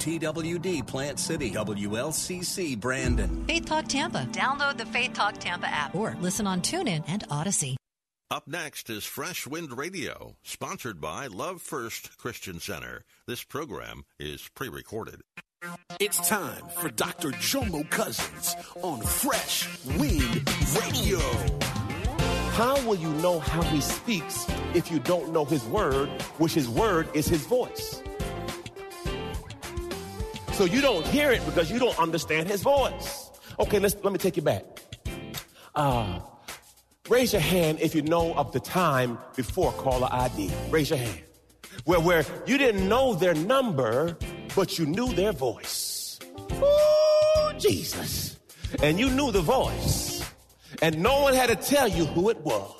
WTWD Plant City, WLCC Brandon. Faith Talk Tampa. Download the Faith Talk Tampa app or listen on TuneIn and Odyssey. Up next is Fresh Wind Radio, sponsored by Love First Christian Center. This program is pre recorded. It's time for Dr. Jomo Cousins on Fresh Wind Radio. How will you know how he speaks if you don't know his word, which his word is his voice? So you don't hear it because you don't understand his voice. Okay, let's let me take you back. Uh, raise your hand if you know of the time before caller ID. Raise your hand. Where where you didn't know their number, but you knew their voice. Oh, Jesus. And you knew the voice. And no one had to tell you who it was.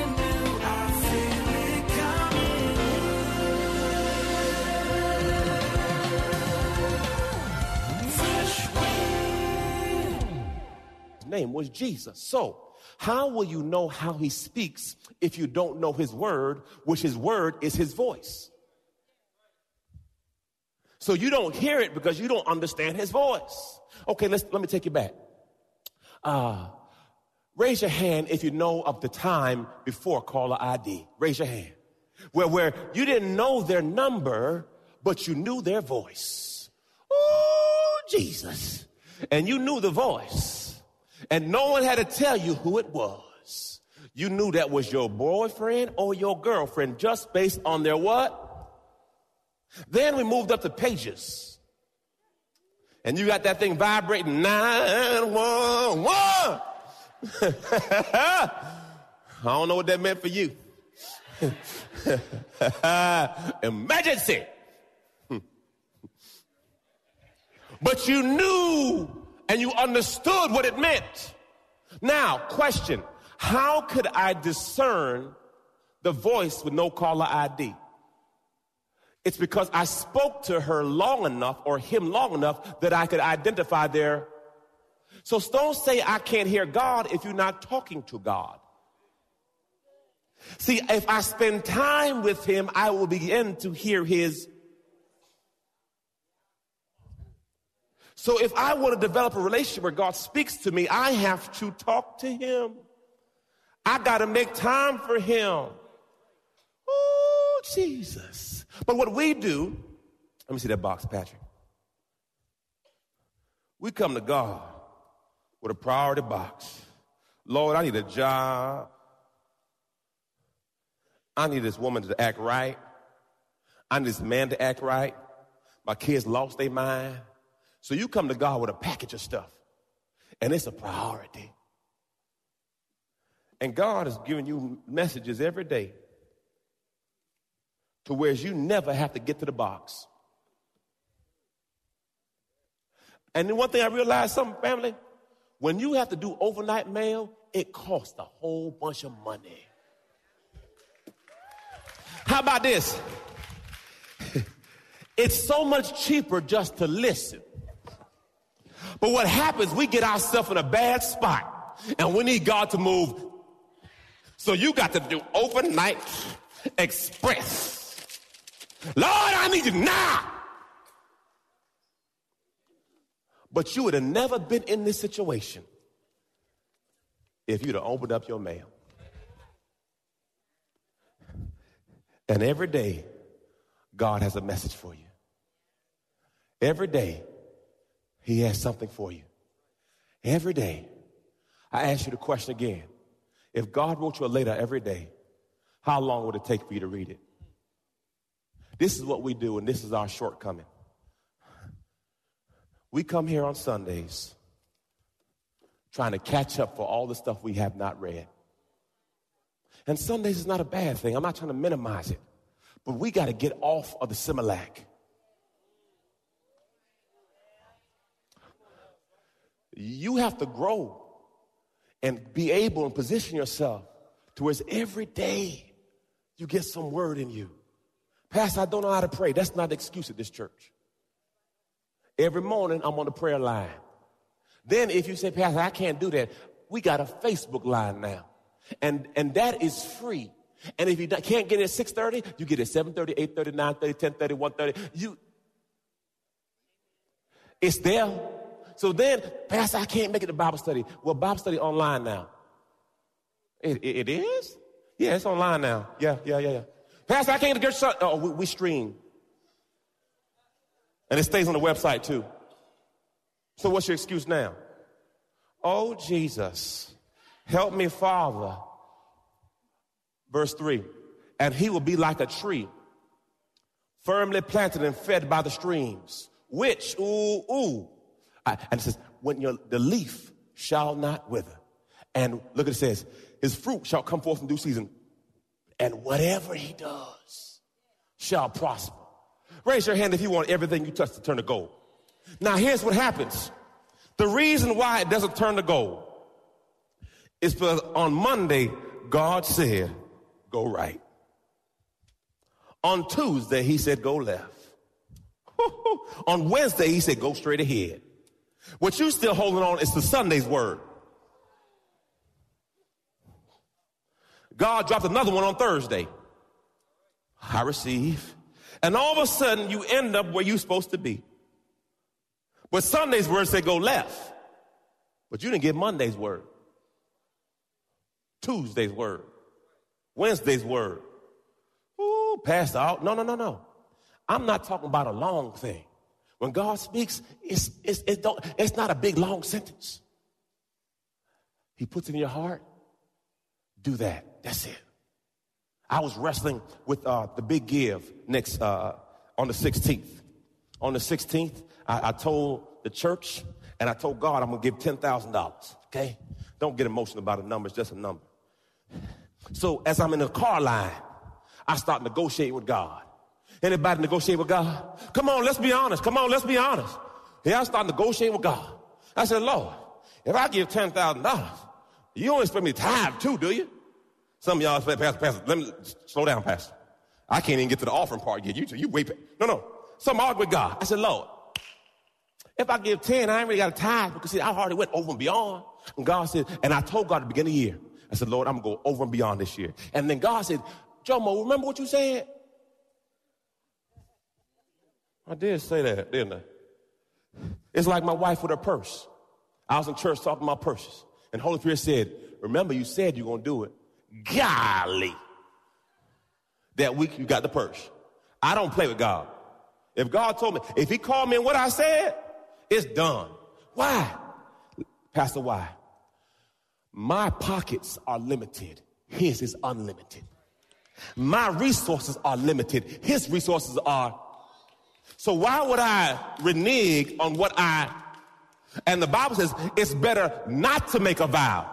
name was Jesus. So, how will you know how he speaks if you don't know his word, which his word is his voice? So you don't hear it because you don't understand his voice. Okay, let's, let me take you back. Uh, raise your hand if you know of the time before caller ID. Raise your hand. Where, where you didn't know their number, but you knew their voice. Oh, Jesus. And you knew the voice. And no one had to tell you who it was. You knew that was your boyfriend or your girlfriend just based on their what? Then we moved up to pages. And you got that thing vibrating 911. I don't know what that meant for you. Emergency. but you knew and you understood what it meant. Now, question How could I discern the voice with no caller ID? It's because I spoke to her long enough or him long enough that I could identify their. So don't say I can't hear God if you're not talking to God. See, if I spend time with him, I will begin to hear his. So if I want to develop a relationship where God speaks to me, I have to talk to him. I got to make time for him. Oh, Jesus. But what we do, let me see that box, Patrick. We come to God with a priority box. Lord, I need a job. I need this woman to act right. I need this man to act right. My kids lost their mind. So you come to God with a package of stuff, and it's a priority. And God is giving you messages every day to where you never have to get to the box. And then one thing I realized, something, family, when you have to do overnight mail, it costs a whole bunch of money. How about this? it's so much cheaper just to listen. But what happens, we get ourselves in a bad spot and we need God to move. So you got to do overnight express. Lord, I need you now. But you would have never been in this situation if you'd have opened up your mail. And every day, God has a message for you. Every day, He has something for you. Every day. I ask you the question again. If God wrote you a letter every day, How long would it take for you to read it? This is what we do, and this is our shortcoming. We come here on Sundays trying to catch up for all the stuff we have not read. And Sundays is not a bad thing. I'm not trying to minimize it. But we got to get off of the Similac. You have to grow and be able and position yourself to where every day you get some word in you. Pastor, I don't know how to pray. That's not an excuse at this church. Every morning I'm on the prayer line. Then if you say, Pastor, I can't do that, we got a Facebook line now. And, and that is free. And if you can't get it at 6.30, you get it at 7.30, 8.30, 9.30, 10.30, 1.30. You, it's there. So then, Pastor, I can't make it to Bible study. Well, Bible study online now. It, it, it is? Yeah, it's online now. Yeah, yeah, yeah, yeah. Pastor, I can't get to Oh, we, we stream. And it stays on the website too. So what's your excuse now? Oh, Jesus, help me, Father. Verse 3 And he will be like a tree, firmly planted and fed by the streams, which, ooh, ooh. And it says, when your, the leaf shall not wither. And look at it says, his fruit shall come forth in due season. And whatever he does shall prosper. Raise your hand if you want everything you touch to turn to gold. Now, here's what happens. The reason why it doesn't turn to gold is because on Monday, God said, go right. On Tuesday, he said, go left. on Wednesday, he said, go straight ahead. What you still holding on is the Sunday's word. God dropped another one on Thursday. I receive. And all of a sudden, you end up where you're supposed to be. But Sunday's word said go left. But you didn't get Monday's word, Tuesday's word, Wednesday's word. Ooh, passed out. No, no, no, no. I'm not talking about a long thing. When God speaks, it's, it's, it don't, it's not a big, long sentence. He puts in your heart. Do that. That's it. I was wrestling with uh, the big give next uh, on the 16th. On the 16th, I, I told the church and I told God I'm gonna give $10,000. Okay? Don't get emotional about a number, it's just a number. So as I'm in the car line, I start negotiating with God. Anybody negotiate with God? Come on, let's be honest. Come on, let's be honest. Yeah, I start negotiating with God. I said, Lord, if I give $10,000, you don't expect me to tithe too, do you? Some of y'all say, Pastor, Pastor, let me slow down, Pastor. I can't even get to the offering part yet. You, you wait. No, no. Some argue with God. I said, Lord, if I give 10, I ain't really got a tithe because see, I already went over and beyond. And God said, and I told God at the beginning of the year, I said, Lord, I'm going to go over and beyond this year. And then God said, Jomo, remember what you said? I did say that, didn't I? It's like my wife with her purse. I was in church talking about purses. And Holy Spirit said, remember you said you're going to do it golly, that week you got the purse. I don't play with God. If God told me, if he called me and what I said, it's done. Why? Pastor, why? My pockets are limited. His is unlimited. My resources are limited. His resources are. So why would I renege on what I, and the Bible says it's better not to make a vow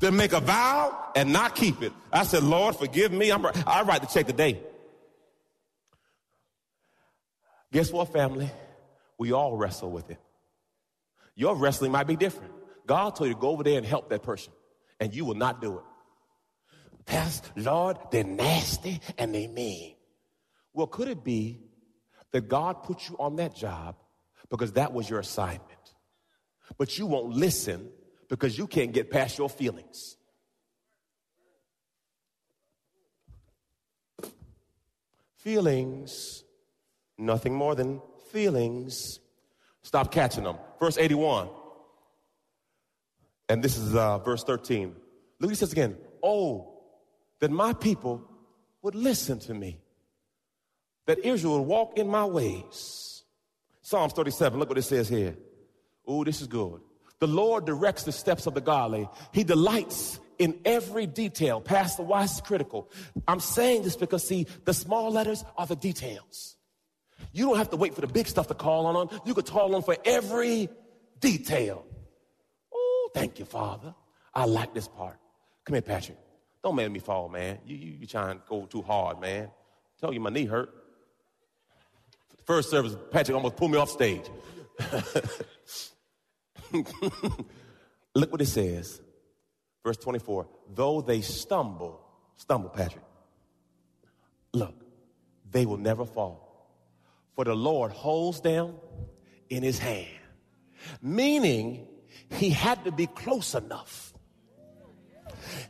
than make a vow and not keep it. I said, Lord, forgive me. I'm, I write the check today. Guess what, family? We all wrestle with it. Your wrestling might be different. God told you to go over there and help that person, and you will not do it. Pastor, Lord, they're nasty and they mean. Well, could it be that God put you on that job because that was your assignment? But you won't listen because you can't get past your feelings. Feelings, nothing more than feelings. Stop catching them. Verse 81. And this is uh, verse 13. Look he says again. Oh, that my people would listen to me, that Israel walk in my ways. Psalms 37, look what it says here. Oh, this is good. The Lord directs the steps of the godly. He delights in every detail. Pastor, why is critical? I'm saying this because, see, the small letters are the details. You don't have to wait for the big stuff to call on. You could call on for every detail. Oh, thank you, Father. I like this part. Come here, Patrick. Don't make me fall, man. You, you, you trying to go too hard, man. Tell you my knee hurt. First service, Patrick almost pulled me off stage. Look what it says. Verse 24. Though they stumble, stumble, Patrick. Look, they will never fall. For the Lord holds them in his hand. Meaning, he had to be close enough.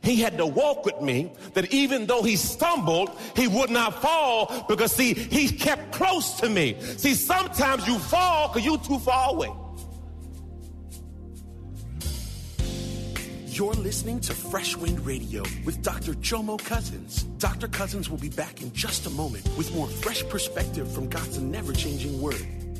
He had to walk with me that even though he stumbled, he would not fall because see, he kept close to me. See, sometimes you fall because you're too far away. You're listening to Fresh Wind Radio with Dr. Jomo Cousins. Dr. Cousins will be back in just a moment with more fresh perspective from God's never changing word.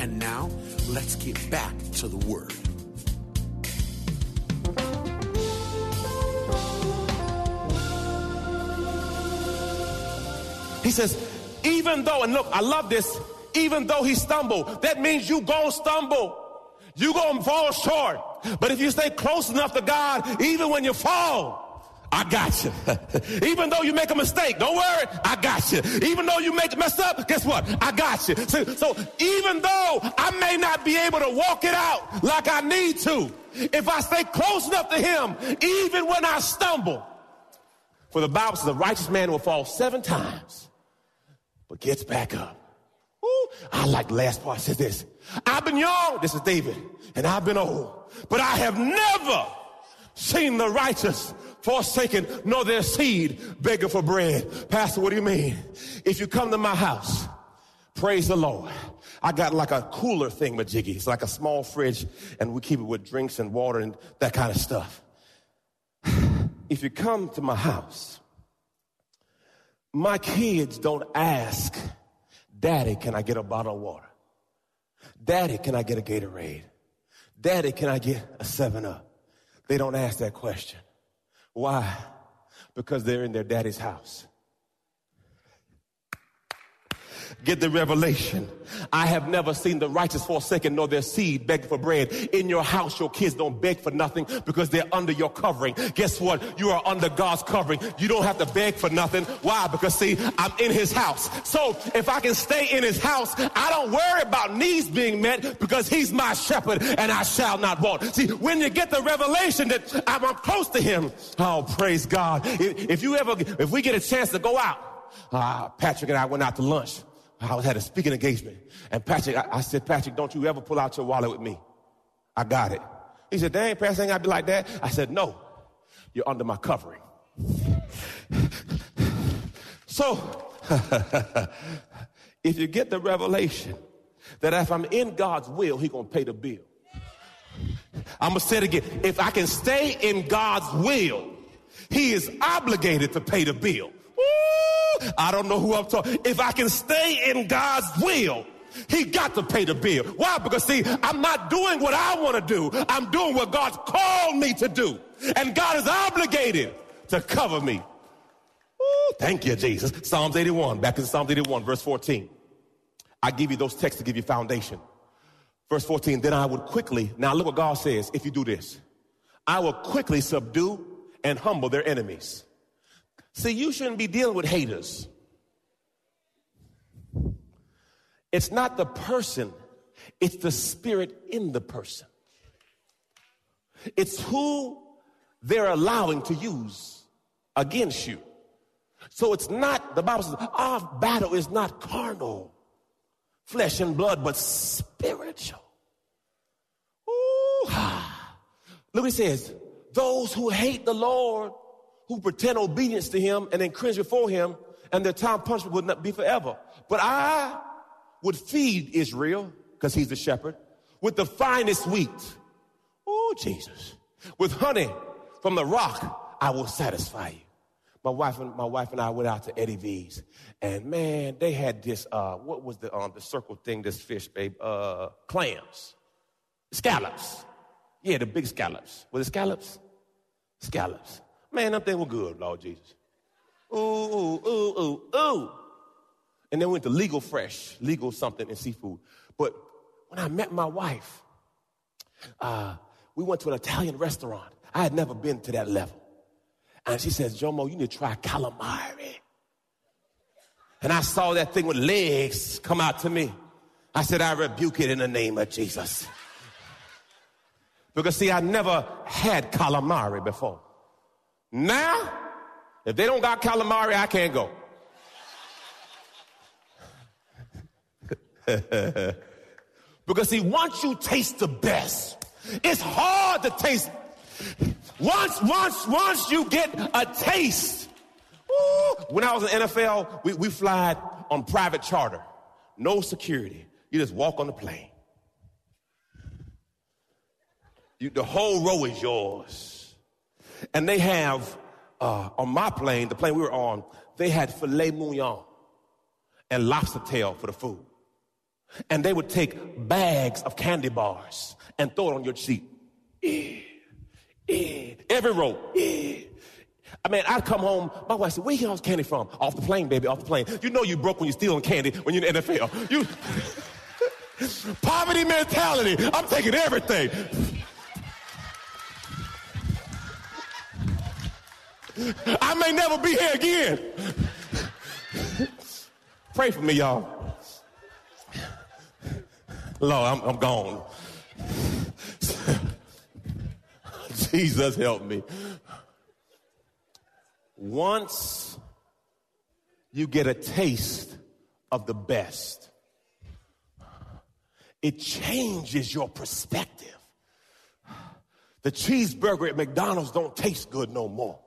And now, let's get back to the Word. He says, even though, and look, I love this, even though he stumbled, that means you gonna stumble. You gonna fall short. But if you stay close enough to God, even when you fall, I got you. Even though you make a mistake, don't worry, I got you. Even though you make mess up, guess what? I got you. So, so, even though I may not be able to walk it out like I need to, if I stay close enough to Him, even when I stumble, for the Bible says the righteous man will fall seven times but gets back up. Ooh, I like the last part says this. I've been young, this is David, and I've been old, but I have never seen the righteous forsaken, nor their seed begging for bread. Pastor, what do you mean? If you come to my house, praise the Lord. I got like a cooler thing with Jiggy. It's like a small fridge, and we keep it with drinks and water and that kind of stuff. If you come to my house, my kids don't ask, Daddy, can I get a bottle of water? Daddy, can I get a Gatorade? Daddy, can I get a 7 Up? They don't ask that question. Why? Because they're in their daddy's house. Get the revelation. I have never seen the righteous forsaken nor their seed beg for bread. In your house, your kids don't beg for nothing because they're under your covering. Guess what? You are under God's covering. You don't have to beg for nothing. Why? Because see, I'm in his house. So if I can stay in his house, I don't worry about needs being met because he's my shepherd and I shall not want. See, when you get the revelation that I'm, I'm close to him, oh, praise God. If, if you ever, if we get a chance to go out, uh, Patrick and I went out to lunch. I was had a speaking engagement. And Patrick, I, I, said, Patrick, don't you ever pull out your wallet with me. I got it. He said, dang, Pastor, ain't gotta be like that. I said, no, you're under my covering. so, if you get the revelation that if I'm in God's will, He gonna pay the bill. I'm gonna say it again. If I can stay in God's will, He is obligated to pay the bill. Woo! I don't know who I'm talking. If I can stay in God's will, he got to pay the bill. Why? Because see, I'm not doing what I want to do. I'm doing what God's called me to do. And God is obligated to cover me. Ooh, thank you, Jesus. Psalms 81, back in Psalms 81, verse 14. I give you those texts to give you foundation. Verse 14, then I would quickly, now look what God says if you do this. I will quickly subdue and humble their enemies. See, you shouldn't be dealing with haters. It's not the person, it's the spirit in the person. It's who they're allowing to use against you. So it's not, the Bible says, our battle is not carnal, flesh and blood, but spiritual. Ooh. Look what he says. Those who hate the Lord, who pretend obedience to him and then cringe before him, and their time punishment would not be forever. But I would feed Israel, because he's the shepherd, with the finest wheat. Oh, Jesus. With honey from the rock, I will satisfy you. My wife and my wife and I went out to Eddie V's, and man, they had this. Uh, what was the um the circle thing? This fish, babe. Uh, clams, scallops. Yeah, the big scallops. Was it scallops? Scallops. Man, them things were good, Lord Jesus. Ooh, ooh, ooh, ooh, ooh. And then we went to Legal Fresh, Legal something in seafood. But when I met my wife, uh, we went to an Italian restaurant. I had never been to that level. And she says, Jomo, you need to try calamari. And I saw that thing with legs come out to me. I said, I rebuke it in the name of Jesus. Because see, I never had calamari before. Now, if they don't got calamari, I can't go. because see, once you taste the best, it's hard to taste. Once, once, once you get a taste. When I was in NFL, we, we fly on private charter. No security. You just walk on the plane. You, the whole row is yours. And they have, uh, on my plane, the plane we were on, they had filet mignon and lobster tail for the food. And they would take bags of candy bars and throw it on your seat. Eh, eh, every row. Eh. I mean, I'd come home, my wife said, where you all this candy from? Off the plane, baby, off the plane. You know you broke when you're stealing candy when you're in the NFL. You, poverty mentality. I'm taking everything. I may never be here again. Pray for me, y'all. Lord, I'm, I'm gone. Jesus help me. Once you get a taste of the best, it changes your perspective. The cheeseburger at McDonald's don't taste good no more.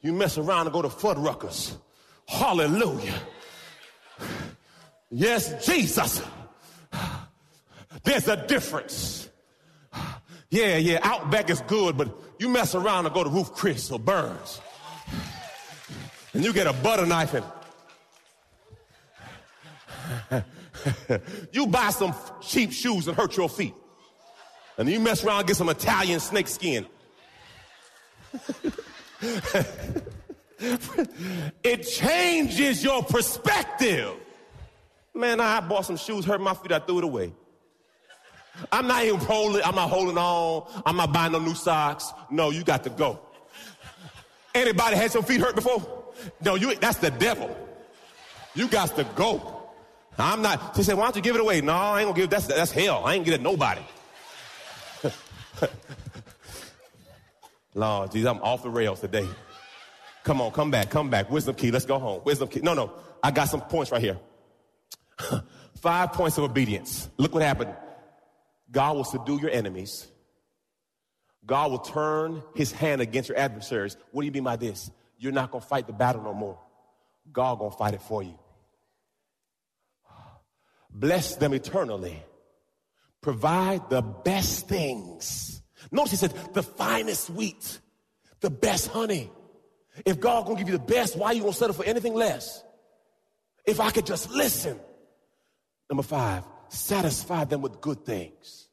You mess around and go to Fuddruckers. Hallelujah. Yes, Jesus. There's a difference. Yeah, yeah, Outback is good, but you mess around and go to Ruth's Chris or Bern's. And you get a butter knife and you buy some cheap shoes and hurt your feet. And you mess around and get some Italian snake skin. it changes your perspective. Man, I bought some shoes, hurt my feet, I threw it away. I'm not even holding, I'm not holding on. I'm not buying no new socks. No, you got to go. Anybody had some feet hurt before? No, you that's the devil. You got to go. I'm not. She said, why don't you give it away? No, I ain't gonna give. That's, that's hell. I ain't get it nobody. Lord, Jesus, I'm off the rails today. Come on, come back, come back. Wisdom key, let's go home. Wisdom key. No, no, I got some points right here. Five points of obedience. Look what happened. God will subdue your enemies. God will turn his hand against your adversaries. What do you mean by this? You're not going to fight the battle no more. God going to fight it for you. Bless them eternally. Provide the best things. Notice he said the finest wheat, the best honey. If God gonna give you the best, why you gonna settle for anything less? If I could just listen. Number five, satisfy them with good things.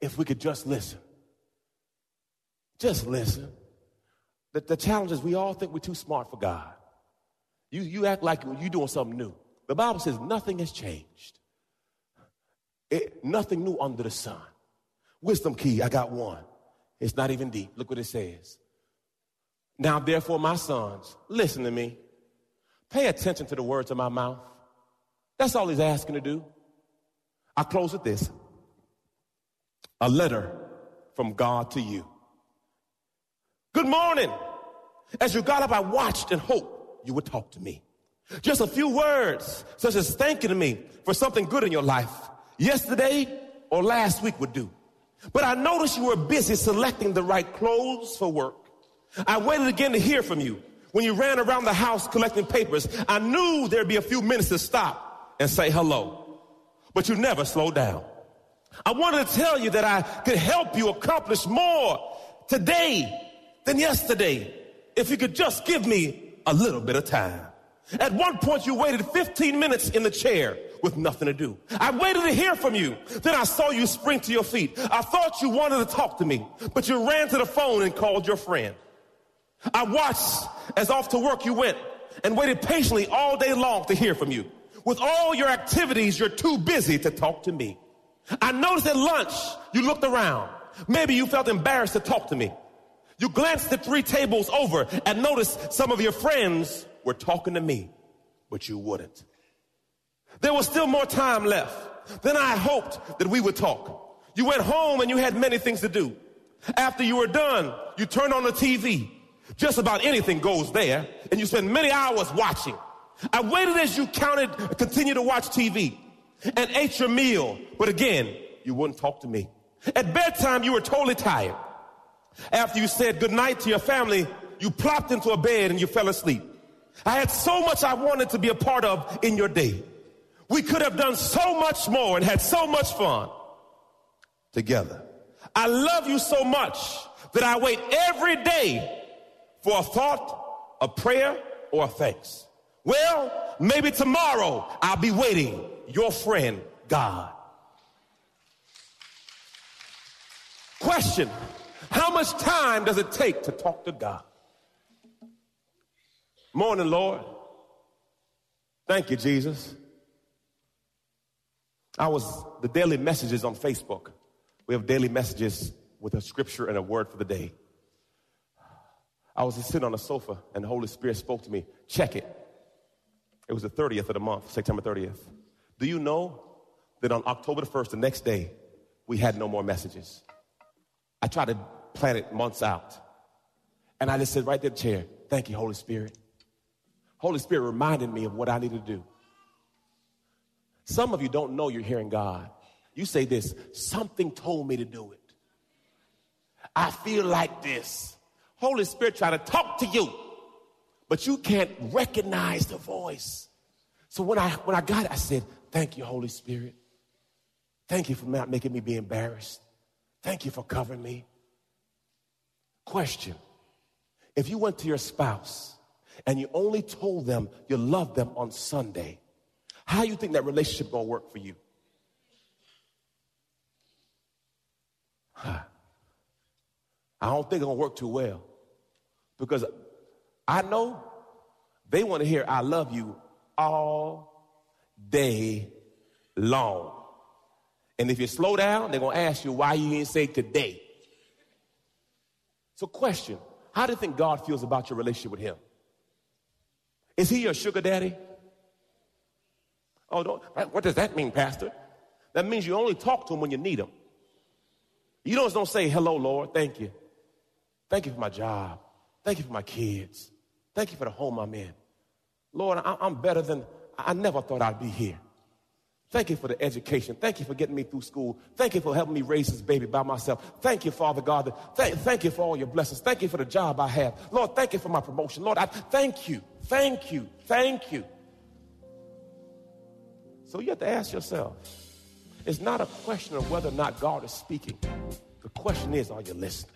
If we could just listen. Just listen. The, the challenge is we all think we're too smart for God. You, you act like you're doing something new. The Bible says nothing has changed. It, nothing new under the sun. Wisdom key, I got one. It's not even deep. Look what it says. Now, therefore, my sons, listen to me. Pay attention to the words of my mouth. That's all he's asking to do. I close with this a letter from God to you. Good morning. As you got up, I watched and hoped you would talk to me. Just a few words, such as thanking me for something good in your life, yesterday or last week would do. But I noticed you were busy selecting the right clothes for work. I waited again to hear from you. When you ran around the house collecting papers, I knew there'd be a few minutes to stop and say hello. But you never slowed down. I wanted to tell you that I could help you accomplish more today than yesterday if you could just give me a little bit of time. At one point, you waited 15 minutes in the chair with nothing to do. I waited to hear from you. Then I saw you spring to your feet. I thought you wanted to talk to me, but you ran to the phone and called your friend. I watched as off to work you went and waited patiently all day long to hear from you. With all your activities, you're too busy to talk to me. I noticed at lunch you looked around. Maybe you felt embarrassed to talk to me. You glanced at three tables over and noticed some of your friends were talking to me, but you wouldn't. There was still more time left. Then I hoped that we would talk. You went home and you had many things to do. After you were done, you turned on the TV. Just about anything goes there, and you spend many hours watching. I waited as you counted, continued to watch TV, and ate your meal, but again, you wouldn't talk to me. At bedtime, you were totally tired. After you said goodnight to your family, you plopped into a bed and you fell asleep. I had so much I wanted to be a part of in your day. We could have done so much more and had so much fun together. I love you so much that I wait every day for a thought, a prayer, or a thanks. Well, maybe tomorrow I'll be waiting. Your friend, God. Question How much time does it take to talk to God? Morning, Lord. Thank you, Jesus. I was the daily messages on Facebook. We have daily messages with a scripture and a word for the day. I was just sitting on the sofa and the Holy Spirit spoke to me. Check it. It was the 30th of the month, September 30th. Do you know that on October the 1st, the next day, we had no more messages? I tried to plan it months out. And I just said right there chair, thank you, Holy Spirit. Holy Spirit reminded me of what I need to do. Some of you don't know you're hearing God. You say this, something told me to do it. I feel like this. Holy Spirit trying to talk to you, but you can't recognize the voice. So when I when I got it, I said, Thank you, Holy Spirit. Thank you for not making me be embarrassed. Thank you for covering me. Question. If you went to your spouse and you only told them you love them on Sunday, how you think that relationship gonna work for you? I don't think it's gonna work too well. Because I know they want to hear I love you all day long. And if you slow down, they're gonna ask you why you didn't say today. So question, how do you think God feels about your relationship with him? Is he your sugar daddy? Oh, don't, what does that mean, Pastor? That means you only talk to him when you need him. You don't, don't say, hello, Lord, thank you. Thank you for my job. Thank you for my kids. Thank you for the home I'm in. Lord, I'm better than I never thought I'd be here. Thank you for the education. Thank you for getting me through school. Thank you for helping me raise this baby by myself. Thank you, Father God. Thank, thank you for all your blessings. Thank you for the job I have. Lord, thank you for my promotion. Lord, I thank you. Thank you. Thank you. So you have to ask yourself, it's not a question of whether or not God is speaking. The question is, are you listening?